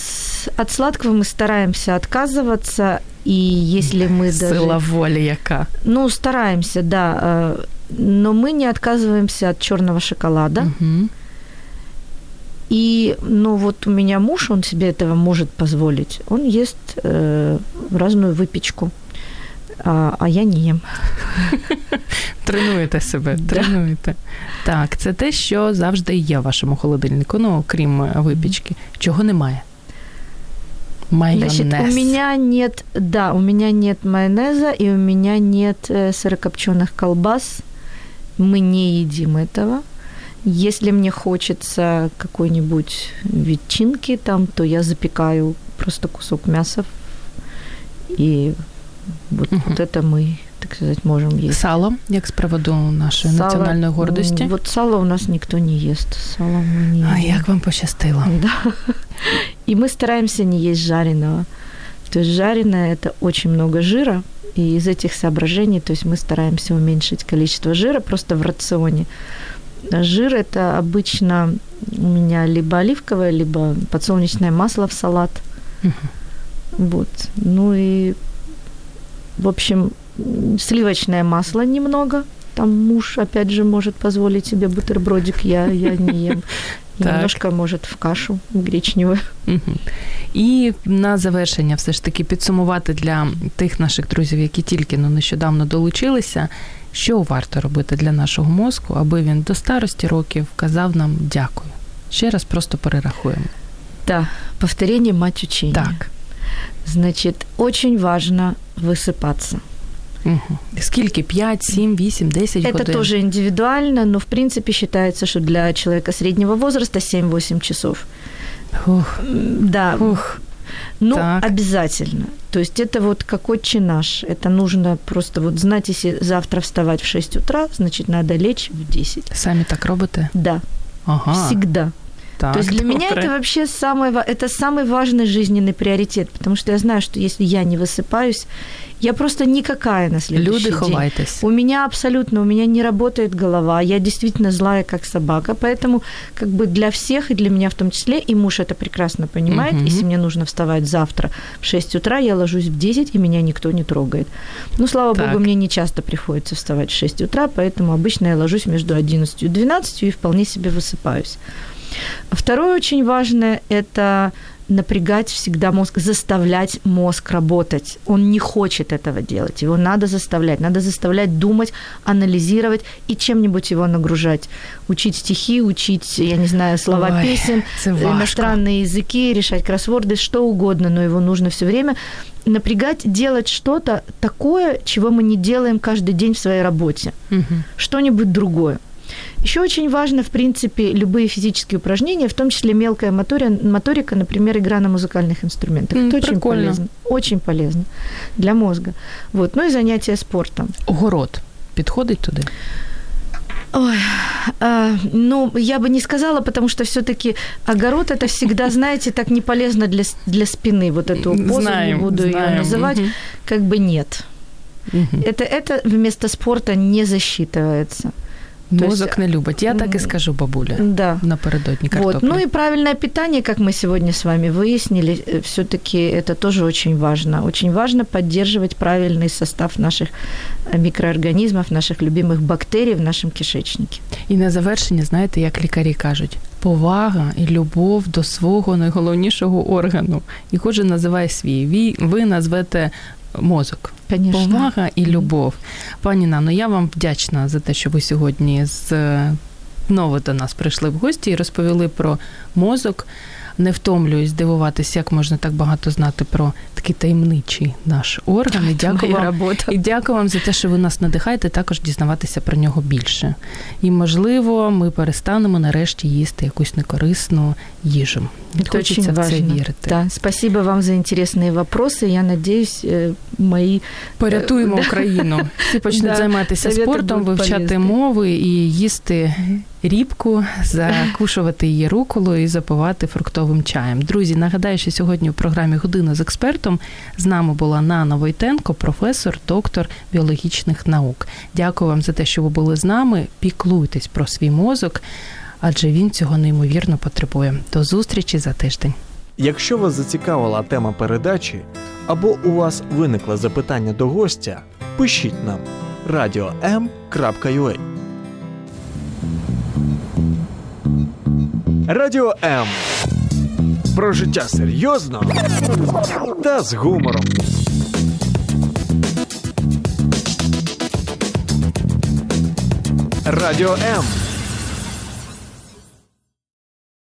от сладкого мы стараемся отказываться, и если мы даже... Сила воли яка. Ну, стараемся, да. Но мы не отказываемся от черного шоколада. Угу. И, ну, вот у меня муж, он себе этого может позволить. Он ест э, разную выпечку а а я не їм. Тренуєте себе, тренуєте. Так, це те, що завжди є в вашому холодильнику, ну, окрім е, випічки. Чого немає? Майонез. Значит, у меня нет, да, у меня нет майонеза и у меня нет э, сырокопченых колбас. Мы не едим этого. Если мне хочется какой-нибудь ветчинки там, то я запекаю просто кусок мяса и вот, Мгм. вот это мы, так сказать, можем есть. Сало, як з приводу нашої Сало, національної гордості. м, Вот сало у нас никто не ест. Сало мы не А едим. як вам пощастило? Да. И мы стараемся не есть жареного. То есть жареное – это очень много жира, и из этих соображений, то есть мы стараемся уменьшить количество жира просто в рационе. А Жир – это обычно у меня либо оливковое, либо подсолнечное масло в салат. Мгм. Вот. Ну и, в общем, сливочное масло немного. Там муж, опять же, может позволить себе бутербродик, я, я не ем. Немножко, может, в кашу гречневую. Мгм. І на завершення, все ж таки, підсумувати для тих наших друзів, які тільки ну, нещодавно долучилися, що варто робити для нашого мозку, аби він до старості років казав нам дякую. Ще раз просто перерахуємо. Да, повторение мать учения. Так. Значит, очень важно высыпаться. Угу. Скільки? 5, 7, 8, 10 Это годин? тоже индивидуально, но в принципе считается, что для человека среднего возраста 7-8 часов. Ух, Да, ух. ну так. обязательно. То есть это вот как отче наш. Это нужно просто вот знать, если завтра вставать в 6 утра, значит, надо лечь в 10. Самі так робите? Да, Ага. всегда. Так, То есть для меня это вообще самый, это самый важный жизненный приоритет, потому что я знаю, что если я не высыпаюсь, я просто никакая на следующий Люди, день. ховайтесь. У меня абсолютно, у меня не работает голова, я действительно злая, как собака, поэтому как бы для всех, и для меня в том числе, и муж это прекрасно понимает, Мгм. если мне нужно вставать завтра в 6 утра, я ложусь в 10, и меня никто не трогает. Ну, слава Так. богу, мне не часто приходится вставать в 6 утра, поэтому обычно я ложусь между 11 и 12 и вполне себе высыпаюсь. Второе очень важное – это напрягать всегда мозг, заставлять мозг работать. Он не хочет этого делать, его надо заставлять. Надо заставлять думать, анализировать и чем-нибудь его нагружать. Учить стихи, учить, я не знаю, слова Ой, песен, иностранные языки, решать кроссворды, что угодно, но его нужно все время напрягать, делать что-то такое, чего мы не делаем каждый день в своей работе Мгм. что-нибудь другое. Еще очень важно, в принципе, любые физические упражнения, в том числе мелкая моторика, моторика например, игра на музыкальных инструментах. М, Это очень полезно. Очень полезно для мозга. Вот. Ну и занятия спортом. Город підходить туди? Ой, а, ну, я бы не сказала, потому что все-таки огород это всегда, знаете, так не полезно для, для спины. Вот эту позу Знаем, не буду ее знаем, называть. мгм. Как бы нет. Мгм. Это, это вместо спорта не засчитывается. То Мозок есть, не любить. Я так і м, скажу, бабуля, Да. напередодні Вот. картоплі. Ну и правильное питание, как мы сегодня с вами выяснили, все-таки это тоже очень важно. Очень важно поддерживать правильный состав наших э, микроорганизмов, наших любимых бактерий в нашем кишечнике. І на завершення, знаєте, як лікарі кажуть, повага і любов до свого найголовнішого органу. І кожен називає свій. Ви, ви назвете мозок. Конечно. Повага і любов. Пані Нано, я вам вдячна за те, що ви сьогодні знову до нас прийшли в гості і розповіли про мозок. Не втомлююсь дивуватися, як можна так багато знати про такий таємничий наш орган. І дякую вам работа. і дякую вам за те, що ви нас надихаєте також дізнаватися про нього більше. І можливо, ми перестанемо нарешті їсти якусь некорисну їжу. Это Хочеться очень в це важно. вірити. Да, спасибо вам за интересные вопросы. Я надеюсь, э, мои Порятуємо Да. Україну. Всі почнуть Да, займатися совєти спортом, будуть вивчати полезні. мови і їсти рібку, закушувати її руколу і запивати фруктовим чаєм. Друзі, нагадаю, що сьогодні у програмі Година з експертом з нами була Нана Войтенко, професор, доктор біологічних наук. Дякую вам за те, що ви були з нами. Піклуйтесь про свій мозок, адже він цього неймовірно потребує. До зустрічі за тиждень. Якщо вас зацікавила тема передачі або у вас виникло запитання до гостя, пишіть нам radio.m.ua Радіо М. Про життя серйозно та з гумором. Радіо М.